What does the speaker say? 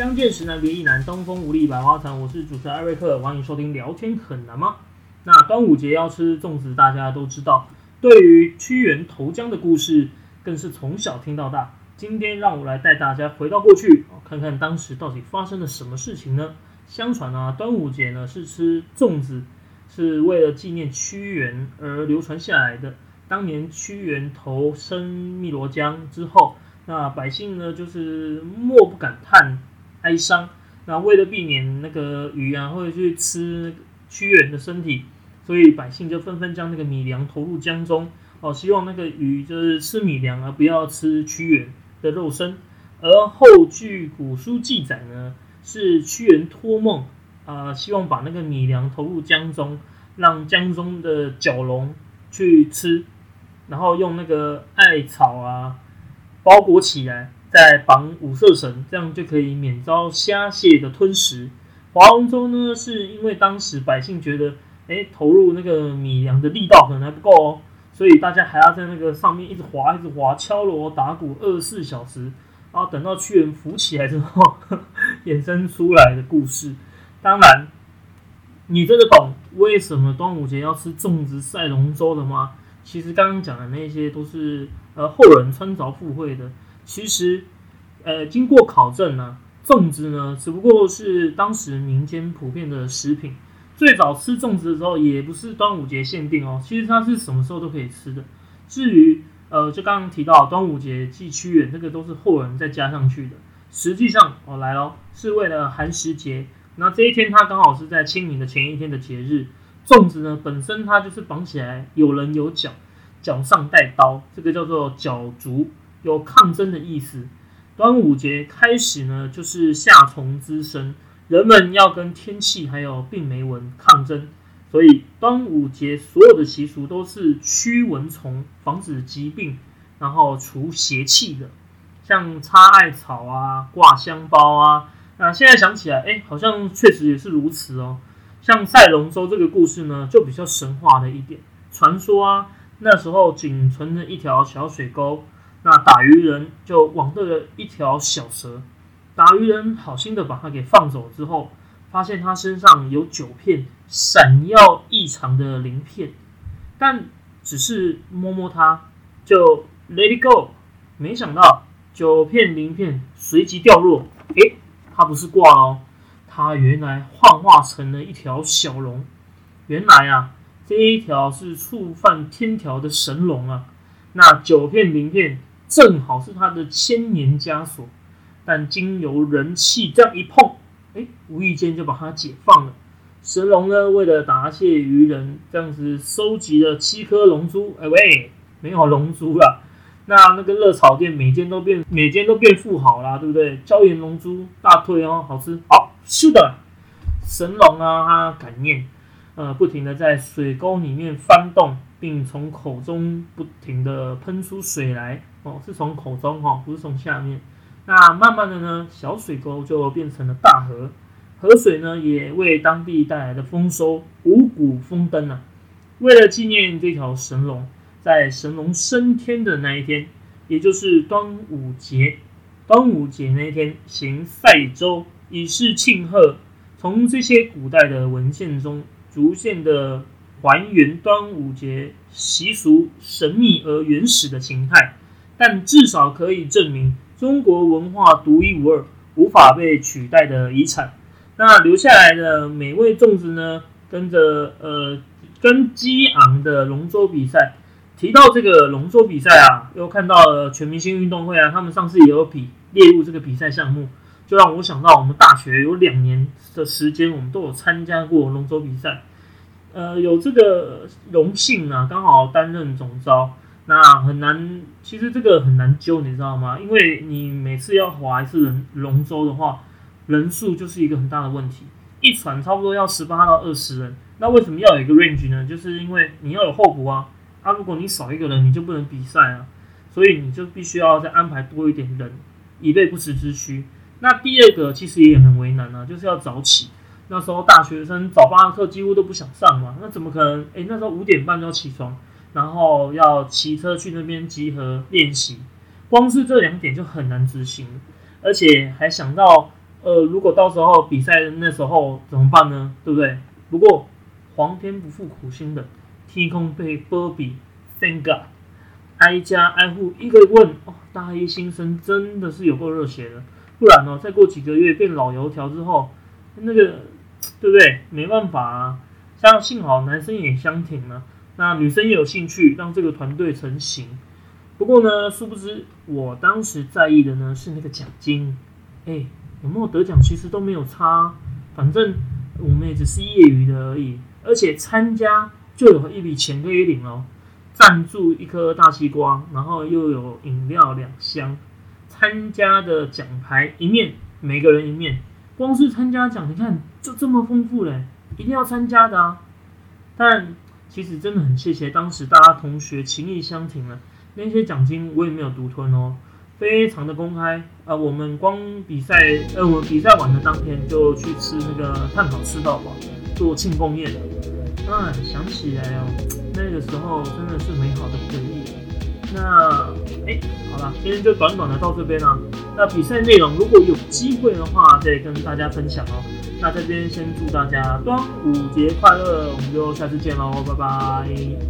相见时难别亦难，东风无力百花残。我是主持人艾瑞克，欢迎收听聊天很难吗？那端午节要吃粽子，大家都知道。对于屈原投江的故事，更是从小听到大。今天让我来带大家回到过去，看看当时到底发生了什么事情呢？相传啊，端午节呢是吃粽子，是为了纪念屈原而流传下来的。当年屈原投身汨罗江之后，那百姓呢就是莫不感叹哀伤。那为了避免那个鱼啊会去吃屈原的身体。所以百姓就纷纷将那个米粮投入江中，哦，希望那个鱼就是吃米粮而不要吃屈原的肉身。而后据古书记载呢，是屈原托梦，啊，希望把那个米粮投入江中，让江中的蛟龙去吃，然后用那个艾草啊包裹起来，再绑五色绳，这样就可以免遭虾蟹的吞食。划龙舟呢，是因为当时百姓觉得。哎，投入那个米粮的力道可能还不够哦，所以大家还要在那个上面一直滑，一直滑，敲锣打鼓二十四小时，然后等到屈原浮起来之后，衍生出来的故事。当然，你真的懂为什么端午节要吃粽子赛龙舟的吗？其实刚刚讲的那些都是呃后人穿凿附会的。其实，呃，经过考证呢，粽子呢只不过是当时民间普遍的食品。最早吃粽子的时候，也不是端午节限定哦，其实它是什么时候都可以吃的。至于呃，就刚刚提到端午节祭屈原，这个都是后人再加上去的。实际上，哦来喽，是为了寒食节。那这一天它刚好是在清明的前一天的节日。粽子呢本身它就是绑起来有棱有角，脚上带刀，这个叫做角足，有抗争的意思。端午节开始呢，就是夏虫之声。人们要跟天气还有病媒蚊抗争，所以端午节所有的习俗都是驱蚊虫、防止疾病，然后除邪气的，像插艾草啊、挂香包啊。那现在想起来，哎，好像确实也是如此哦。像赛龙舟这个故事呢，就比较神话的一点。传说啊，那时候仅存的一条小水沟，那打鱼人就网对了一条小蛇。打鱼人好心的把它给放走之后，发现它身上有九片闪耀异常的鳞片，但只是摸摸它就 let it go，没想到九片鳞片随即掉落，诶，它不是挂哦，它原来幻化成了一条小龙。原来啊，这一条是触犯天条的神龙啊，那九片鳞片正好是它的千年枷锁。但经由人气这样一碰，哎，无意间就把它解放了。神龙呢，为了答谢于人，这样子收集了七颗龙珠。哎喂，没有龙珠了，那那个热炒店每间都变，每间都变富豪啦，对不对？椒盐龙珠大推哦，好吃。好，是的，神龙啊，他感念，呃，不停的在水沟里面翻动，并从口中不停的喷出水来。哦，是从口中哈，不是从下面。那慢慢的呢，小水沟就变成了大河，河水呢也为当地带来的丰收五谷丰登啊。为了纪念这条神龙，在神龙升天的那一天，也就是端午节，端午节那一天行赛舟，以示庆贺。从这些古代的文献中，逐渐的还原端午节习俗神秘而原始的形态，但至少可以证明。中国文化独一无二、无法被取代的遗产。那留下来的美味粽子呢？跟着呃，跟激昂的龙舟比赛。提到这个龙舟比赛啊，又看到了全明星运动会啊，他们上次也有比列入这个比赛项目，就让我想到我们大学有两年的时间，我们都有参加过龙舟比赛。呃，有这个荣幸啊，刚好担任总招。那很难，其实这个很难揪，你知道吗？因为你每次要划一次人龙舟的话，人数就是一个很大的问题。一船差不多要十八到二十人，那为什么要有一个 range 呢？就是因为你要有候补啊。啊，如果你少一个人，你就不能比赛啊。所以你就必须要再安排多一点人，以备不时之需。那第二个其实也很为难啊，就是要早起。那时候大学生早八课几乎都不想上嘛，那怎么可能？诶，那时候五点半就要起床。然后要骑车去那边集合练习，光是这两点就很难执行，而且还想到呃，如果到时候比赛那时候怎么办呢？对不对？不过皇天不负苦心人，天空被波比 thank God，挨家挨户一个问，哦，大一新生真的是有够热血的，不然呢，再过几个月变老油条之后，那个对不对？没办法啊，像幸好男生也相挺了，那女生也有兴趣，让这个团队成型。不过呢，殊不知我当时在意的呢是那个奖金，哎。有没有得奖其实都没有差，反正我们也只是业余的而已，而且参加就有一笔钱可以领哦，赞助一颗大西瓜，然后又有饮料两箱，参加的奖牌一面，每个人一面，光是参加奖，你看就这么丰富嘞，一定要参加的啊！但其实真的很谢谢当时大家同学情谊相挺了，那些奖金我也没有独吞哦。非常的公开啊！我们光比赛，呃，我们比赛完的当天就去吃那个碳烤吃到饱，做庆功宴。啊，想起来哦，那个时候真的是美好的回忆。那，哎，好了，今天就短短的到这边了。那比赛内容如果有机会的话，再跟大家分享哦。那这边先祝大家端午节快乐，我们就下次见喽，拜拜。